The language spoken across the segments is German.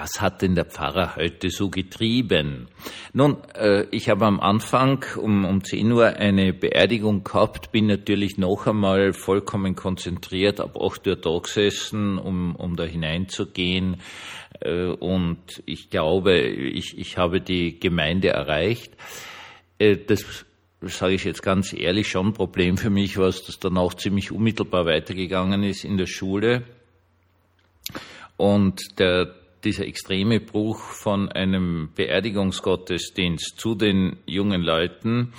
was hat denn der Pfarrer heute so getrieben? Nun, äh, ich habe am Anfang um, um 10 Uhr eine Beerdigung gehabt, bin natürlich noch einmal vollkommen konzentriert, ab 8 Uhr da gesessen, um, um da hineinzugehen. Äh, und ich glaube, ich, ich habe die Gemeinde erreicht. Äh, das sage ich jetzt ganz ehrlich, schon ein Problem für mich dass das dann auch ziemlich unmittelbar weitergegangen ist in der Schule. Und der, dieser extreme Bruch von einem Beerdigungsgottesdienst zu den jungen Leuten,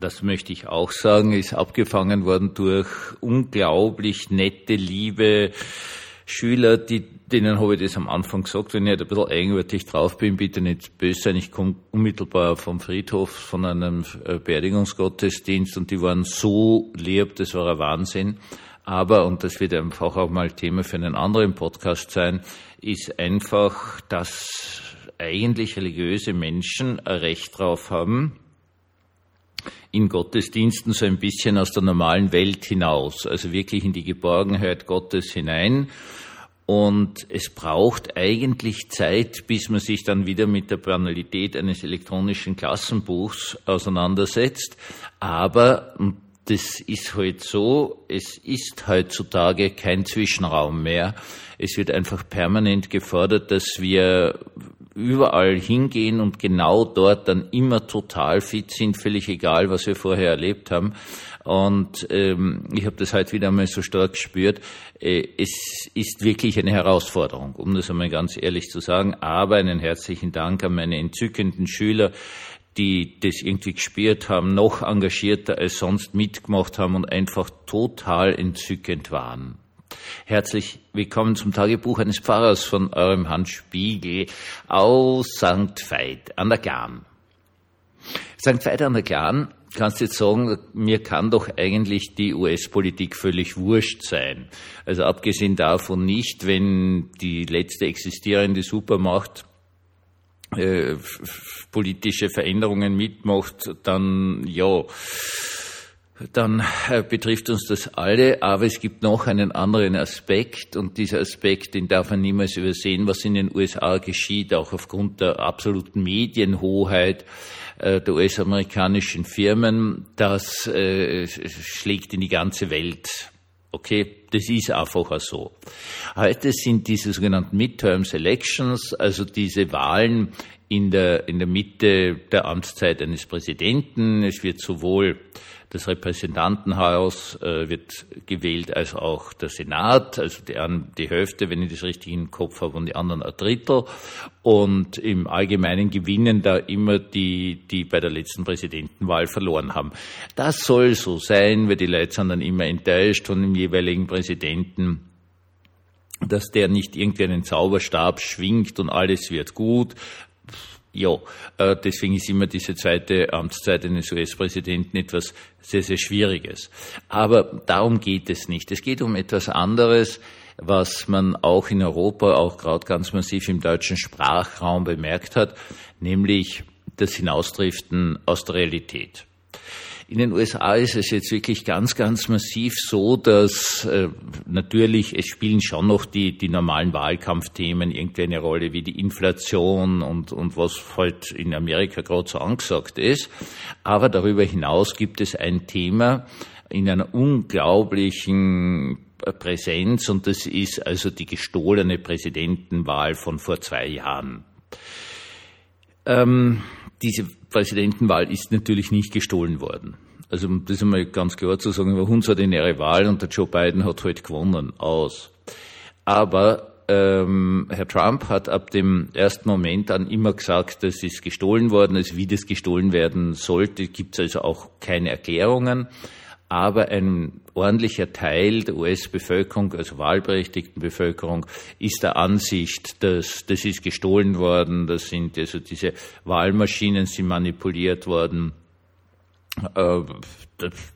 das möchte ich auch sagen, ist abgefangen worden durch unglaublich nette, liebe Schüler, die, denen habe ich das am Anfang gesagt, wenn ich halt ein bisschen eigenwürdig drauf bin, bitte nicht böse sein. Ich komme unmittelbar vom Friedhof von einem äh, Beerdigungsgottesdienst und die waren so lieb, das war ein Wahnsinn. Aber, und das wird einfach auch mal Thema für einen anderen Podcast sein, ist einfach, dass eigentlich religiöse Menschen ein Recht drauf haben, in Gottesdiensten so ein bisschen aus der normalen Welt hinaus, also wirklich in die Geborgenheit Gottes hinein. Und es braucht eigentlich Zeit, bis man sich dann wieder mit der Banalität eines elektronischen Klassenbuchs auseinandersetzt. Aber, das ist halt so, es ist heutzutage kein Zwischenraum mehr. Es wird einfach permanent gefordert, dass wir überall hingehen und genau dort dann immer total fit sind, völlig egal, was wir vorher erlebt haben. Und ähm, ich habe das heute wieder einmal so stark gespürt. Äh, es ist wirklich eine Herausforderung, um das einmal ganz ehrlich zu sagen. Aber einen herzlichen Dank an meine entzückenden Schüler, die das irgendwie gespürt haben, noch engagierter als sonst mitgemacht haben und einfach total entzückend waren. Herzlich willkommen zum Tagebuch eines Pfarrers von eurem Hans Spiegel aus St. Veit an der Glan. St. Veit an der Glan kannst du jetzt sagen, mir kann doch eigentlich die US-Politik völlig wurscht sein. Also abgesehen davon nicht, wenn die letzte existierende Supermacht äh, politische Veränderungen mitmacht, dann ja, dann äh, betrifft uns das alle, aber es gibt noch einen anderen Aspekt und dieser Aspekt, den darf man niemals übersehen, was in den USA geschieht, auch aufgrund der absoluten Medienhoheit äh, der US-amerikanischen Firmen, das äh, schlägt in die ganze Welt. Okay, das ist einfach so. Heute sind diese sogenannten Midterms Elections, also diese Wahlen in der, in der Mitte der Amtszeit eines Präsidenten. Es wird sowohl das Repräsentantenhaus äh, wird gewählt als auch der Senat, also die, die Hälfte, wenn ich das richtig im Kopf habe, und die anderen ein Drittel. Und im Allgemeinen gewinnen da immer die, die bei der letzten Präsidentenwahl verloren haben. Das soll so sein, weil die Leute sind dann immer enttäuscht von dem jeweiligen Präsidenten dass der nicht irgendwie einen Zauberstab schwingt und alles wird gut, ja, äh, deswegen ist immer diese zweite Amtszeit eines US-Präsidenten etwas sehr, sehr Schwieriges. Aber darum geht es nicht. Es geht um etwas anderes, was man auch in Europa, auch gerade ganz massiv im deutschen Sprachraum bemerkt hat, nämlich das Hinausdriften aus der Realität. In den USA ist es jetzt wirklich ganz, ganz massiv so, dass äh, natürlich es spielen schon noch die, die normalen Wahlkampfthemen irgendwie eine Rolle, wie die Inflation und, und was halt in Amerika gerade so angesagt ist. Aber darüber hinaus gibt es ein Thema in einer unglaublichen Präsenz und das ist also die gestohlene Präsidentenwahl von vor zwei Jahren. Ähm, diese Präsidentenwahl ist natürlich nicht gestohlen worden. Also das ist einmal ganz klar zu sagen, war hundsordinäre Wahl und der Joe Biden hat halt gewonnen aus. Aber ähm, Herr Trump hat ab dem ersten Moment an immer gesagt, das ist gestohlen worden, also wie das gestohlen werden sollte, gibt es also auch keine Erklärungen. Aber ein ordentlicher Teil der US-Bevölkerung, also wahlberechtigten Bevölkerung, ist der Ansicht, dass das ist gestohlen worden, das sind also diese Wahlmaschinen sind manipuliert worden äh,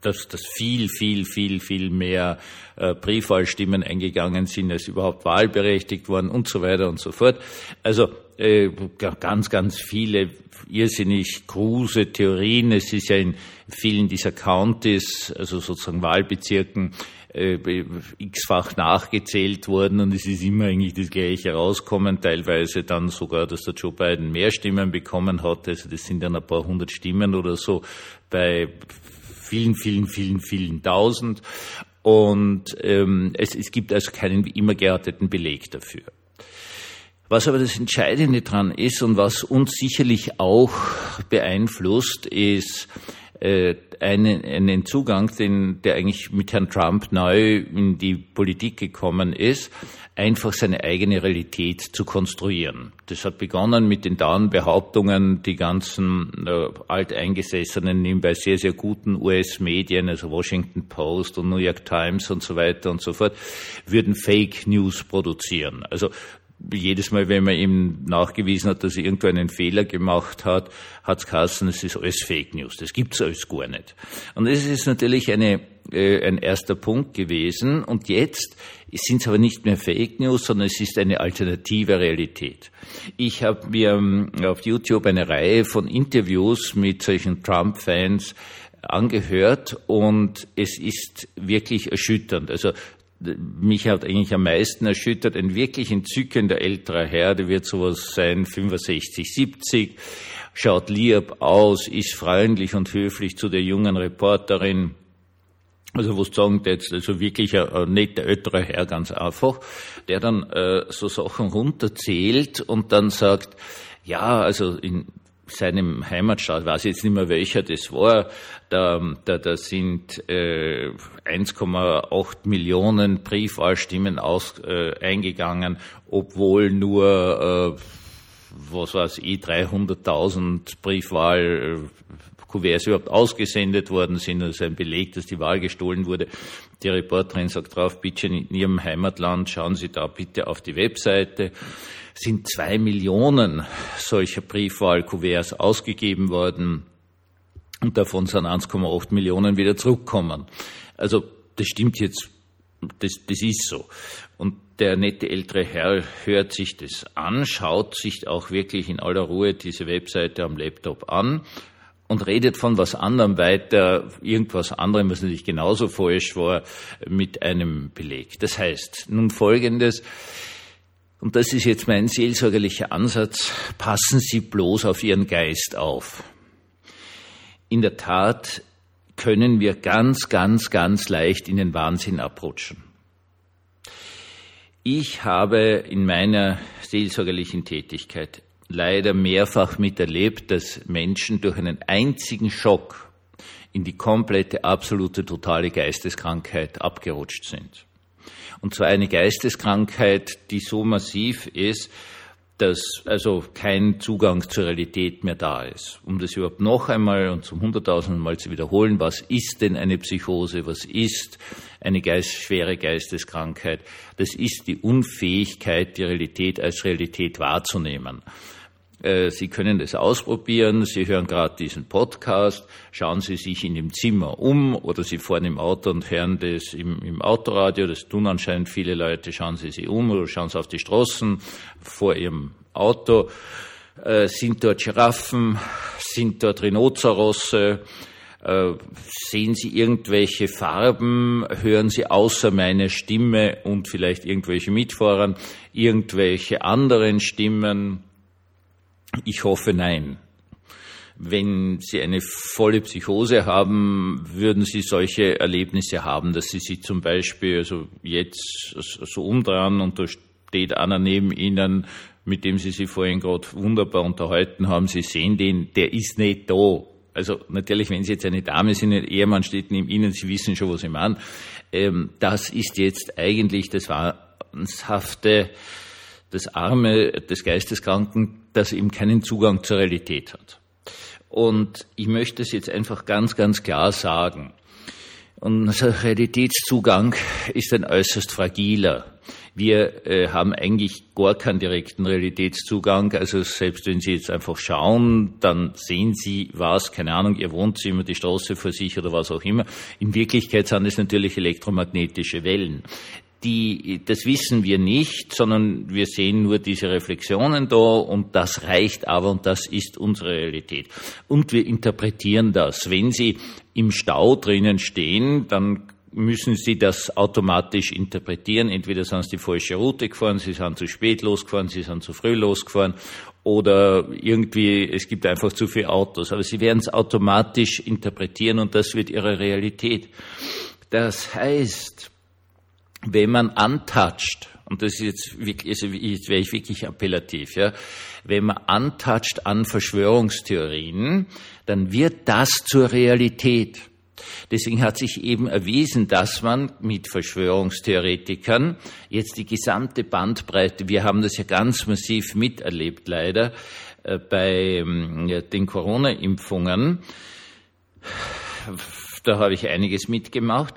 dass, dass viel, viel, viel, viel mehr äh, Briefwahlstimmen eingegangen sind, als überhaupt wahlberechtigt waren und so weiter und so fort. Also äh, ganz, ganz viele irrsinnig kruse Theorien. Es ist ja in vielen dieser Counties, also sozusagen Wahlbezirken, äh, x-fach nachgezählt worden und es ist immer eigentlich das Gleiche rauskommen, teilweise dann sogar, dass der Joe Biden mehr Stimmen bekommen hat, also das sind dann ein paar hundert Stimmen oder so bei vielen, vielen, vielen, vielen tausend. Und ähm, es, es gibt also keinen immer gearteten Beleg dafür. Was aber das Entscheidende dran ist und was uns sicherlich auch beeinflusst, ist äh, einen, einen Zugang, den, der eigentlich mit Herrn Trump neu in die Politik gekommen ist, einfach seine eigene Realität zu konstruieren. Das hat begonnen mit den dauernden Behauptungen, die ganzen äh, alteingesessenen, nebenbei sehr, sehr guten US-Medien, also Washington Post und New York Times und so weiter und so fort, würden Fake News produzieren. Also jedes Mal, wenn man ihm nachgewiesen hat, dass er irgendwo einen Fehler gemacht hat, hat es geheißen, es ist alles Fake News. Das gibt's alles gar nicht. Und das ist natürlich eine, äh, ein erster Punkt gewesen. Und jetzt sind es aber nicht mehr Fake News, sondern es ist eine alternative Realität. Ich habe mir ähm, auf YouTube eine Reihe von Interviews mit solchen Trump-Fans angehört und es ist wirklich erschütternd. Also mich hat eigentlich am meisten erschüttert, ein wirklich entzückender älterer Herr, der wird sowas sein, 65, 70, schaut lieb aus, ist freundlich und höflich zu der jungen Reporterin. Also was sagen jetzt, also wirklich ein, ein netter älterer Herr, ganz einfach, der dann äh, so Sachen runterzählt und dann sagt, ja, also in seinem Heimatstaat, weiß jetzt nicht mehr welcher das war, da, da, da sind äh, 1,8 Millionen Briefwahlstimmen aus, äh, eingegangen, obwohl nur, äh, was weiß ich, 300.000 Briefwahl Kuverts überhaupt ausgesendet worden sind. Das ist ein Beleg, dass die Wahl gestohlen wurde. Die Reporterin sagt drauf, bitte in Ihrem Heimatland schauen Sie da bitte auf die Webseite sind zwei Millionen solcher Briefwahlkuverts ausgegeben worden und davon sind 1,8 Millionen wieder zurückkommen. Also das stimmt jetzt, das, das ist so. Und der nette ältere Herr hört sich das an, schaut sich auch wirklich in aller Ruhe diese Webseite am Laptop an und redet von was anderem weiter, irgendwas anderem, was natürlich genauso falsch war, mit einem Beleg. Das heißt, nun Folgendes, und das ist jetzt mein seelsorgerlicher Ansatz, passen Sie bloß auf Ihren Geist auf. In der Tat können wir ganz, ganz, ganz leicht in den Wahnsinn abrutschen. Ich habe in meiner seelsorgerlichen Tätigkeit leider mehrfach miterlebt, dass Menschen durch einen einzigen Schock in die komplette, absolute, totale Geisteskrankheit abgerutscht sind. Und zwar eine Geisteskrankheit, die so massiv ist, dass also kein Zugang zur Realität mehr da ist. Um das überhaupt noch einmal und zum hunderttausendsten Mal zu wiederholen, was ist denn eine Psychose, was ist eine Geist, schwere Geisteskrankheit? Das ist die Unfähigkeit, die Realität als Realität wahrzunehmen. Äh, Sie können das ausprobieren. Sie hören gerade diesen Podcast. Schauen Sie sich in dem Zimmer um oder Sie fahren im Auto und hören das im, im Autoradio. Das tun anscheinend viele Leute. Schauen Sie sich um oder schauen Sie auf die Straßen vor Ihrem Auto. Äh, sind dort Giraffen? Sind dort Rhinozerosse? Äh, sehen Sie irgendwelche Farben? Hören Sie außer meiner Stimme und vielleicht irgendwelche Mitfahrern irgendwelche anderen Stimmen? Ich hoffe nein. Wenn Sie eine volle Psychose haben, würden Sie solche Erlebnisse haben, dass Sie sich zum Beispiel also jetzt so umdrehen und da steht einer neben Ihnen, mit dem Sie sich vorhin gerade wunderbar unterhalten haben. Sie sehen den, der ist nicht da. Also natürlich, wenn Sie jetzt eine Dame sind, ein Ehemann steht neben Ihnen, Sie wissen schon, was ich meine. Ähm, das ist jetzt eigentlich das wahnhafte das Arme des Geisteskranken, das eben keinen Zugang zur Realität hat. Und ich möchte es jetzt einfach ganz, ganz klar sagen. Unser Realitätszugang ist ein äußerst fragiler. Wir äh, haben eigentlich gar keinen direkten Realitätszugang. Also selbst wenn Sie jetzt einfach schauen, dann sehen Sie was, keine Ahnung, Ihr Wohnzimmer, die Straße vor sich oder was auch immer. In Wirklichkeit sind es natürlich elektromagnetische Wellen die, das wissen wir nicht, sondern wir sehen nur diese Reflexionen da und das reicht aber und das ist unsere Realität. Und wir interpretieren das. Wenn Sie im Stau drinnen stehen, dann müssen Sie das automatisch interpretieren. Entweder sind Sie die falsche Route gefahren, Sie sind zu spät losgefahren, Sie sind zu früh losgefahren oder irgendwie, es gibt einfach zu viele Autos. Aber Sie werden es automatisch interpretieren und das wird Ihre Realität. Das heißt, wenn man antatscht, und das ist jetzt also jetzt wäre ich wirklich appellativ, ja, wenn man antatscht an Verschwörungstheorien, dann wird das zur Realität. Deswegen hat sich eben erwiesen, dass man mit Verschwörungstheoretikern jetzt die gesamte Bandbreite, wir haben das ja ganz massiv miterlebt leider äh, bei ähm, den Corona-Impfungen, da habe ich einiges mitgemacht,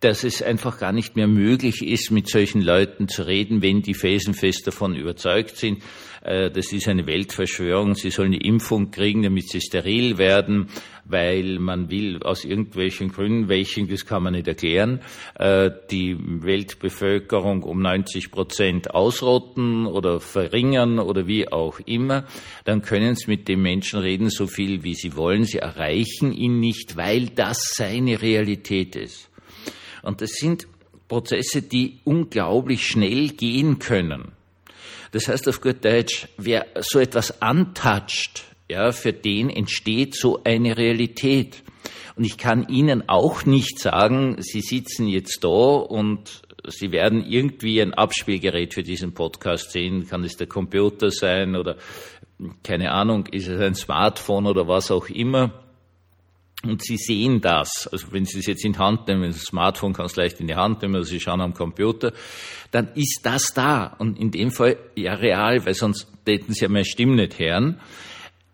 dass es einfach gar nicht mehr möglich ist, mit solchen Leuten zu reden, wenn die felsenfest davon überzeugt sind, äh, das ist eine Weltverschwörung, sie sollen die Impfung kriegen, damit sie steril werden, weil man will aus irgendwelchen Gründen, welchen, das kann man nicht erklären, äh, die Weltbevölkerung um 90 Prozent ausrotten oder verringern oder wie auch immer, dann können sie mit dem Menschen reden, so viel wie sie wollen. Sie erreichen ihn nicht, weil das seine Realität ist. Und das sind Prozesse, die unglaublich schnell gehen können. Das heißt auf gut Deutsch, wer so etwas antatscht, ja, für den entsteht so eine Realität. Und ich kann Ihnen auch nicht sagen, Sie sitzen jetzt da und Sie werden irgendwie ein Abspielgerät für diesen Podcast sehen. Kann es der Computer sein oder keine Ahnung, ist es ein Smartphone oder was auch immer. Und Sie sehen das. Also wenn Sie es jetzt in die Hand nehmen, das Smartphone kann es leicht in die Hand nehmen, oder Sie schauen am Computer, dann ist das da. Und in dem Fall ja real, weil sonst täten Sie ja meine Stimme nicht hören.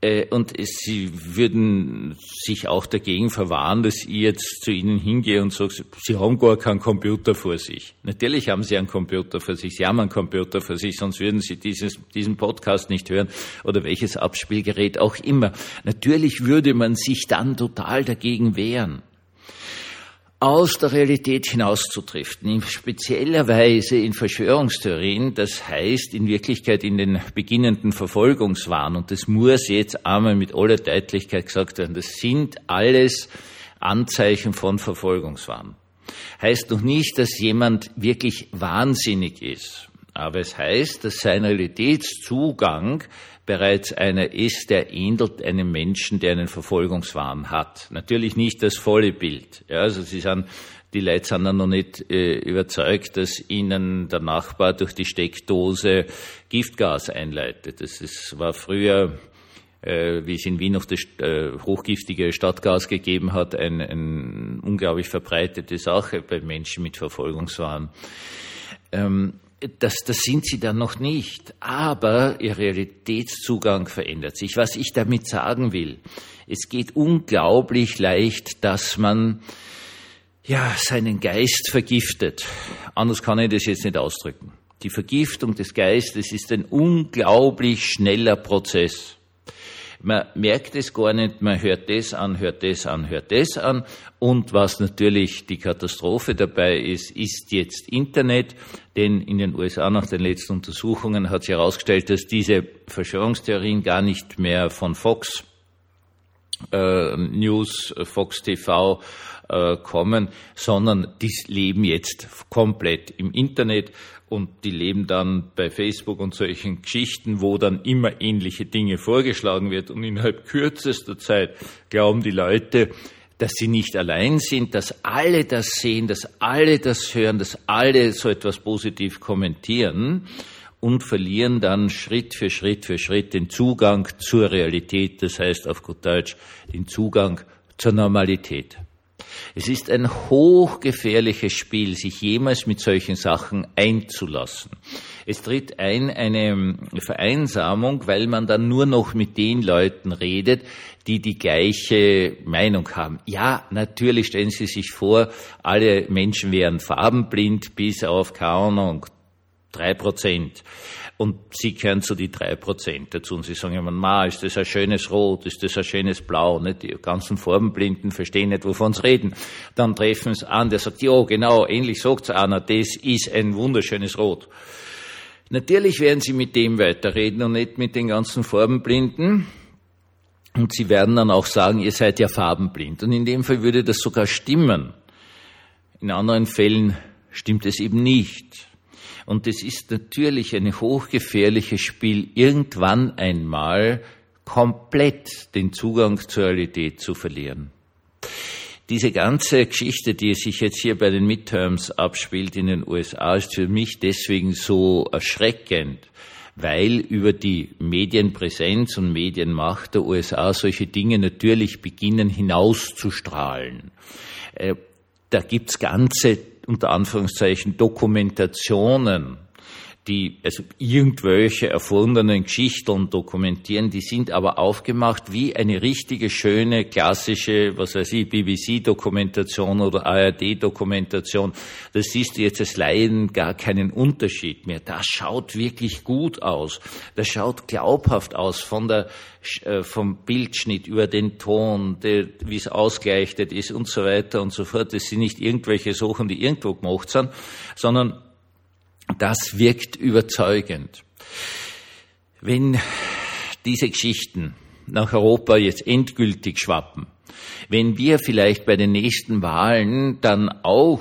Äh, und sie würden sich auch dagegen verwahren, dass ich jetzt zu ihnen hingehe und sage, sie haben gar keinen Computer vor sich. Natürlich haben sie einen Computer vor sich, sie haben einen Computer vor sich, sonst würden sie dieses, diesen Podcast nicht hören oder welches Abspielgerät auch immer. Natürlich würde man sich dann total dagegen wehren aus der Realität hinauszudriften, in spezieller Weise in Verschwörungstheorien, das heißt in Wirklichkeit in den beginnenden Verfolgungswahn. Und das muss jetzt einmal mit aller Deutlichkeit gesagt werden. Das sind alles Anzeichen von Verfolgungswahn. Heißt noch nicht, dass jemand wirklich wahnsinnig ist. Aber es heißt, dass sein Realitätszugang bereits einer ist, der ähnelt einem Menschen, der einen Verfolgungswahn hat. Natürlich nicht das volle Bild. Ja, also sie sind, die Leute sind dann noch nicht äh, überzeugt, dass ihnen der Nachbar durch die Steckdose Giftgas einleitet. Das ist, war früher äh, wie es in Wien noch das äh, hochgiftige Stadtgas gegeben hat, eine ein unglaublich verbreitete Sache bei Menschen mit Verfolgungswahn. Ähm, das, das sind sie dann noch nicht. Aber ihr Realitätszugang verändert sich. Was ich damit sagen will, es geht unglaublich leicht, dass man ja seinen Geist vergiftet. Anders kann ich das jetzt nicht ausdrücken. Die Vergiftung des Geistes ist ein unglaublich schneller Prozess. Man merkt es gar nicht, man hört das an, hört das an, hört das an. Und was natürlich die Katastrophe dabei ist, ist jetzt Internet. Denn in den USA nach den letzten Untersuchungen hat sich herausgestellt, dass diese Verschwörungstheorien gar nicht mehr von Fox äh, News, Fox TV äh, kommen, sondern die leben jetzt komplett im Internet und die leben dann bei Facebook und solchen Geschichten, wo dann immer ähnliche Dinge vorgeschlagen wird und innerhalb kürzester Zeit glauben die Leute, dass sie nicht allein sind, dass alle das sehen, dass alle das hören, dass alle so etwas positiv kommentieren und verlieren dann Schritt für Schritt für Schritt den Zugang zur Realität, das heißt auf gut Deutsch den Zugang zur Normalität. Es ist ein hochgefährliches Spiel, sich jemals mit solchen Sachen einzulassen. Es tritt ein eine Vereinsamung, weil man dann nur noch mit den Leuten redet, die die gleiche Meinung haben. Ja, natürlich stellen Sie sich vor, alle Menschen wären farbenblind, bis auf, keine Ahnung, drei Prozent. Und Sie gehören zu die drei Prozent dazu. Und Sie sagen immer, ma, ist das ein schönes Rot, ist das ein schönes Blau, nicht? Die ganzen Farbenblinden verstehen nicht, wovon sie reden. Dann treffen sie an, der sagt, ja, genau, ähnlich sagt einer, das ist ein wunderschönes Rot. Natürlich werden Sie mit dem weiterreden und nicht mit den ganzen Farbenblinden. Und Sie werden dann auch sagen, ihr seid ja farbenblind. Und in dem Fall würde das sogar stimmen. in anderen Fällen stimmt es eben nicht. Und es ist natürlich ein hochgefährliches Spiel, irgendwann einmal komplett den Zugang zur Realität zu verlieren. Diese ganze Geschichte, die sich jetzt hier bei den Midterms abspielt in den USA, ist für mich deswegen so erschreckend, weil über die Medienpräsenz und Medienmacht der USA solche Dinge natürlich beginnen hinauszustrahlen. Äh, da gibt's ganze, unter Anführungszeichen, Dokumentationen die also irgendwelche erfundenen Geschichten dokumentieren, die sind aber aufgemacht wie eine richtige, schöne, klassische, was weiß ich, BBC-Dokumentation oder ARD-Dokumentation. Das siehst du jetzt als Laien gar keinen Unterschied mehr. Das schaut wirklich gut aus. Das schaut glaubhaft aus von der, äh, vom Bildschnitt über den Ton, wie es ausgleichtet ist und so weiter und so fort. Das sind nicht irgendwelche Sachen, die irgendwo gemacht sind, sondern das wirkt überzeugend. Wenn diese Geschichten nach Europa jetzt endgültig schwappen, wenn wir vielleicht bei den nächsten Wahlen dann auch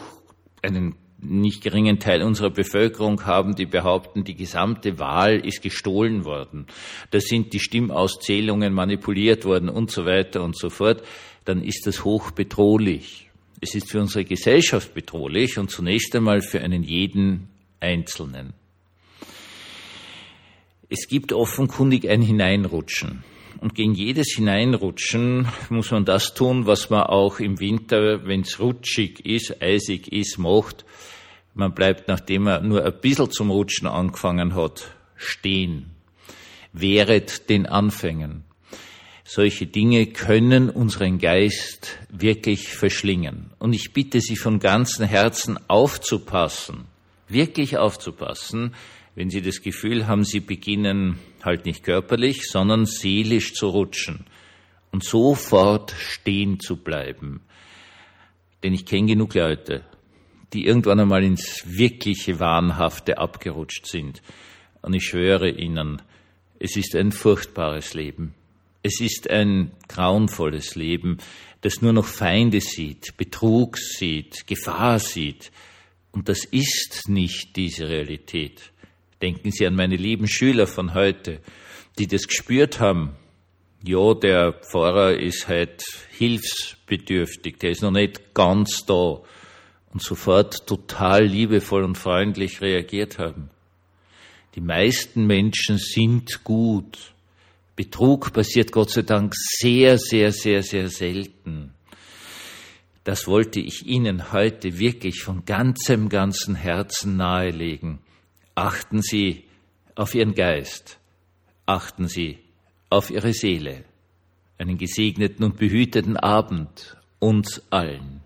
einen nicht geringen Teil unserer Bevölkerung haben, die behaupten, die gesamte Wahl ist gestohlen worden, da sind die Stimmauszählungen manipuliert worden und so weiter und so fort, dann ist das hochbedrohlich. Es ist für unsere Gesellschaft bedrohlich und zunächst einmal für einen jeden Einzelnen. Es gibt offenkundig ein Hineinrutschen. Und gegen jedes Hineinrutschen muss man das tun, was man auch im Winter, wenn es rutschig ist, eisig ist, macht. Man bleibt, nachdem man nur ein bisschen zum Rutschen angefangen hat, stehen. Wehret den Anfängen. Solche Dinge können unseren Geist wirklich verschlingen. Und ich bitte Sie von ganzem Herzen aufzupassen, wirklich aufzupassen, wenn Sie das Gefühl haben, Sie beginnen halt nicht körperlich, sondern seelisch zu rutschen und sofort stehen zu bleiben. Denn ich kenne genug Leute, die irgendwann einmal ins wirkliche Wahnhafte abgerutscht sind. Und ich schwöre Ihnen, es ist ein furchtbares Leben. Es ist ein grauenvolles Leben, das nur noch Feinde sieht, Betrug sieht, Gefahr sieht, und das ist nicht diese Realität. Denken Sie an meine lieben Schüler von heute, die das gespürt haben. Ja, der Pfarrer ist halt hilfsbedürftig, der ist noch nicht ganz da und sofort total liebevoll und freundlich reagiert haben. Die meisten Menschen sind gut. Betrug passiert Gott sei Dank sehr, sehr, sehr, sehr selten. Das wollte ich Ihnen heute wirklich von ganzem, ganzem Herzen nahelegen. Achten Sie auf Ihren Geist. Achten Sie auf Ihre Seele. Einen gesegneten und behüteten Abend uns allen.